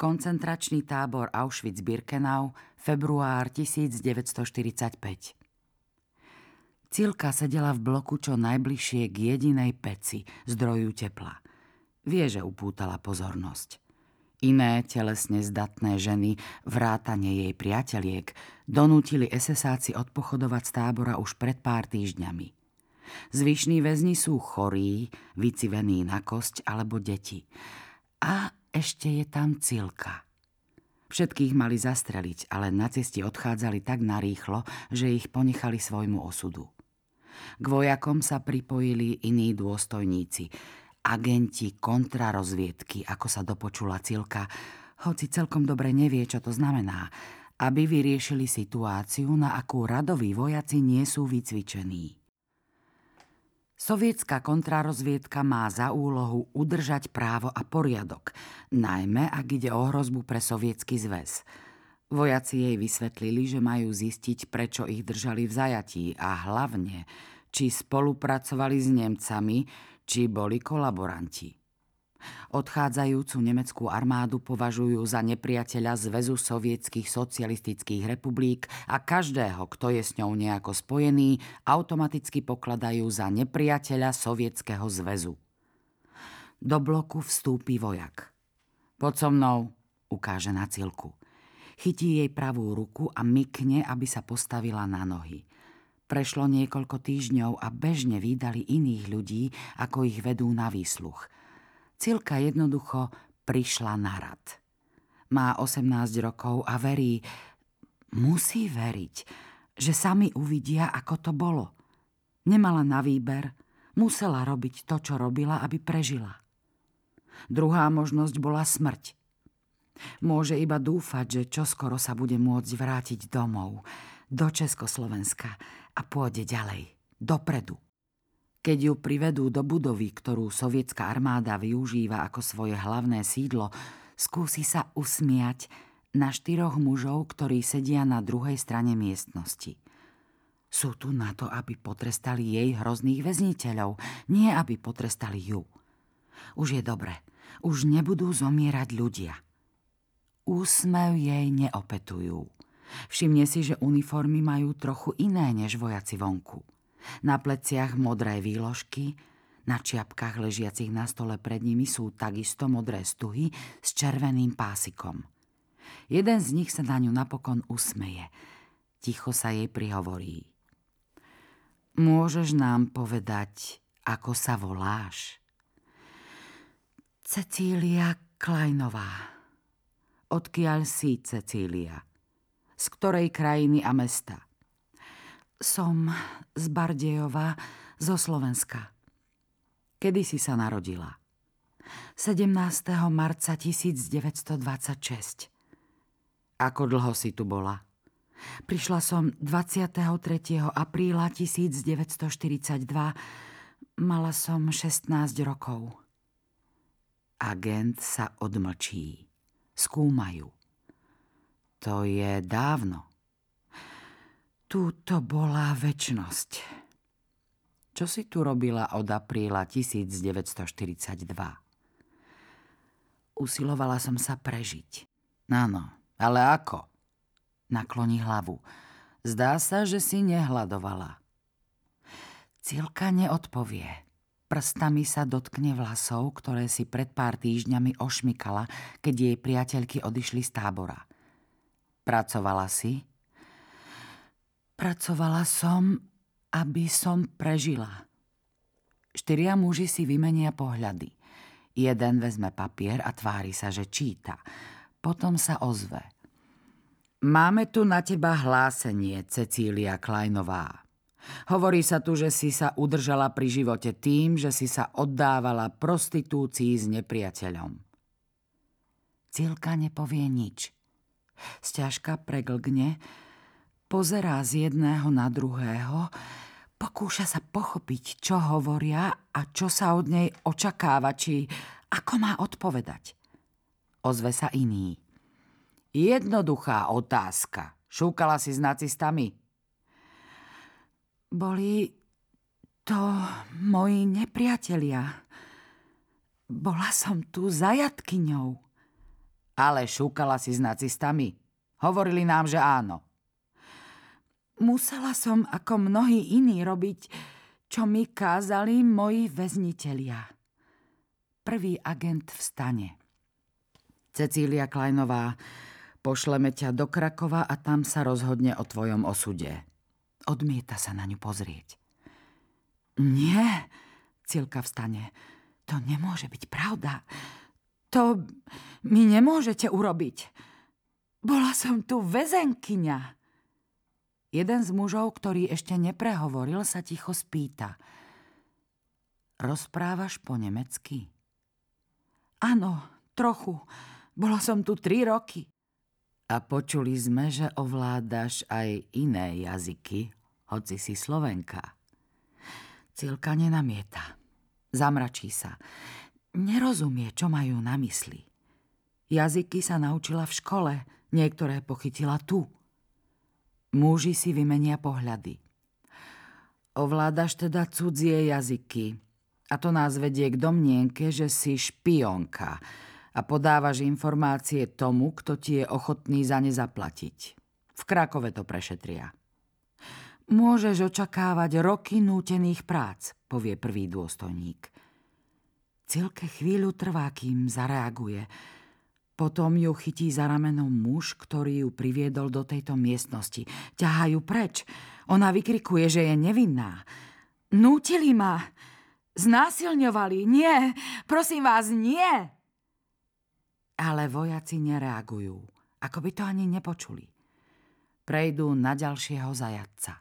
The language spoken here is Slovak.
Koncentračný tábor Auschwitz-Birkenau, február 1945. Cilka sedela v bloku čo najbližšie k jedinej peci, zdroju tepla. Vie, že upútala pozornosť. Iné telesne zdatné ženy, vrátanie jej priateliek, donútili SSáci odpochodovať z tábora už pred pár týždňami. Zvyšní väzni sú chorí, vycivení na kosť alebo deti. A ešte je tam Cilka. Všetkých mali zastreliť, ale nacisti odchádzali tak narýchlo, že ich ponechali svojmu osudu. K vojakom sa pripojili iní dôstojníci, agenti kontrarozviedky, ako sa dopočula Cilka, hoci celkom dobre nevie, čo to znamená, aby vyriešili situáciu, na akú radoví vojaci nie sú vycvičení. Sovietská kontrarozviedka má za úlohu udržať právo a poriadok, najmä ak ide o hrozbu pre sovietský zväz. Vojaci jej vysvetlili, že majú zistiť, prečo ich držali v zajatí a hlavne, či spolupracovali s Nemcami, či boli kolaboranti. Odchádzajúcu nemeckú armádu považujú za nepriateľa Zväzu sovietských socialistických republik a každého, kto je s ňou nejako spojený, automaticky pokladajú za nepriateľa Sovietskeho zväzu. Do bloku vstúpi vojak. Pod so mnou, ukáže na cilku. Chytí jej pravú ruku a mykne, aby sa postavila na nohy. Prešlo niekoľko týždňov a bežne vydali iných ľudí, ako ich vedú na výsluch – Cilka jednoducho prišla na rad. Má 18 rokov a verí, musí veriť, že sami uvidia, ako to bolo. Nemala na výber, musela robiť to, čo robila, aby prežila. Druhá možnosť bola smrť. Môže iba dúfať, že čoskoro sa bude môcť vrátiť domov, do Československa a pôjde ďalej, dopredu. Keď ju privedú do budovy, ktorú sovietská armáda využíva ako svoje hlavné sídlo, skúsi sa usmiať na štyroch mužov, ktorí sedia na druhej strane miestnosti. Sú tu na to, aby potrestali jej hrozných väzniteľov, nie aby potrestali ju. Už je dobre, už nebudú zomierať ľudia. Úsmev jej neopetujú. Všimne si, že uniformy majú trochu iné než vojaci vonku. Na pleciach modré výložky, na čiapkách ležiacich na stole pred nimi sú takisto modré stuhy s červeným pásikom. Jeden z nich sa na ňu napokon usmeje. Ticho sa jej prihovorí. Môžeš nám povedať, ako sa voláš? Cecília Kleinová. Odkiaľ si, Cecília? Z ktorej krajiny a mesta? Som z Bardejova, zo Slovenska. Kedy si sa narodila? 17. marca 1926. Ako dlho si tu bola? Prišla som 23. apríla 1942. Mala som 16 rokov. Agent sa odmlčí. Skúmajú. To je dávno. Tu to bola väčnosť. Čo si tu robila od apríla 1942? Usilovala som sa prežiť. Áno, ale ako? Nakloní hlavu. Zdá sa, že si nehľadovala. Cilka neodpovie. Prstami sa dotkne vlasov, ktoré si pred pár týždňami ošmykala, keď jej priateľky odišli z tábora. Pracovala si, Pracovala som, aby som prežila. Štyria muži si vymenia pohľady. Jeden vezme papier a tvári sa, že číta. Potom sa ozve. Máme tu na teba hlásenie, Cecília Kleinová. Hovorí sa tu, že si sa udržala pri živote tým, že si sa oddávala prostitúcii s nepriateľom. Cilka nepovie nič. Sťažka preglgne, pozerá z jedného na druhého, pokúša sa pochopiť, čo hovoria a čo sa od nej očakáva, či ako má odpovedať. Ozve sa iný. Jednoduchá otázka. Šúkala si s nacistami? Boli to moji nepriatelia. Bola som tu zajatkyňou. Ale šúkala si s nacistami? Hovorili nám, že áno. Musela som ako mnohí iní robiť, čo mi kázali moji väznitelia. Prvý agent vstane. Cecília Kleinová, pošleme ťa do Krakova a tam sa rozhodne o tvojom osude. Odmieta sa na ňu pozrieť. Nie, Cilka vstane. To nemôže byť pravda. To mi nemôžete urobiť. Bola som tu väzenkyňa. Jeden z mužov, ktorý ešte neprehovoril, sa ticho spýta. Rozprávaš po nemecky? Áno, trochu. Bola som tu tri roky. A počuli sme, že ovládaš aj iné jazyky, hoci si Slovenka. Cilka nenamieta. Zamračí sa. Nerozumie, čo majú na mysli. Jazyky sa naučila v škole, niektoré pochytila tu. Muži si vymenia pohľady. Ovládaš teda cudzie jazyky a to nás vedie k domnienke, že si špionka a podávaš informácie tomu, kto ti je ochotný za ne zaplatiť. V Krakove to prešetria. Môžeš očakávať roky nútených prác, povie prvý dôstojník. Cilke chvíľu trvá, kým zareaguje. Potom ju chytí za ramenom muž, ktorý ju priviedol do tejto miestnosti. Ťahajú preč. Ona vykrikuje, že je nevinná. Nútili ma. Znásilňovali. Nie. Prosím vás, nie. Ale vojaci nereagujú. Ako by to ani nepočuli. Prejdú na ďalšieho zajadca.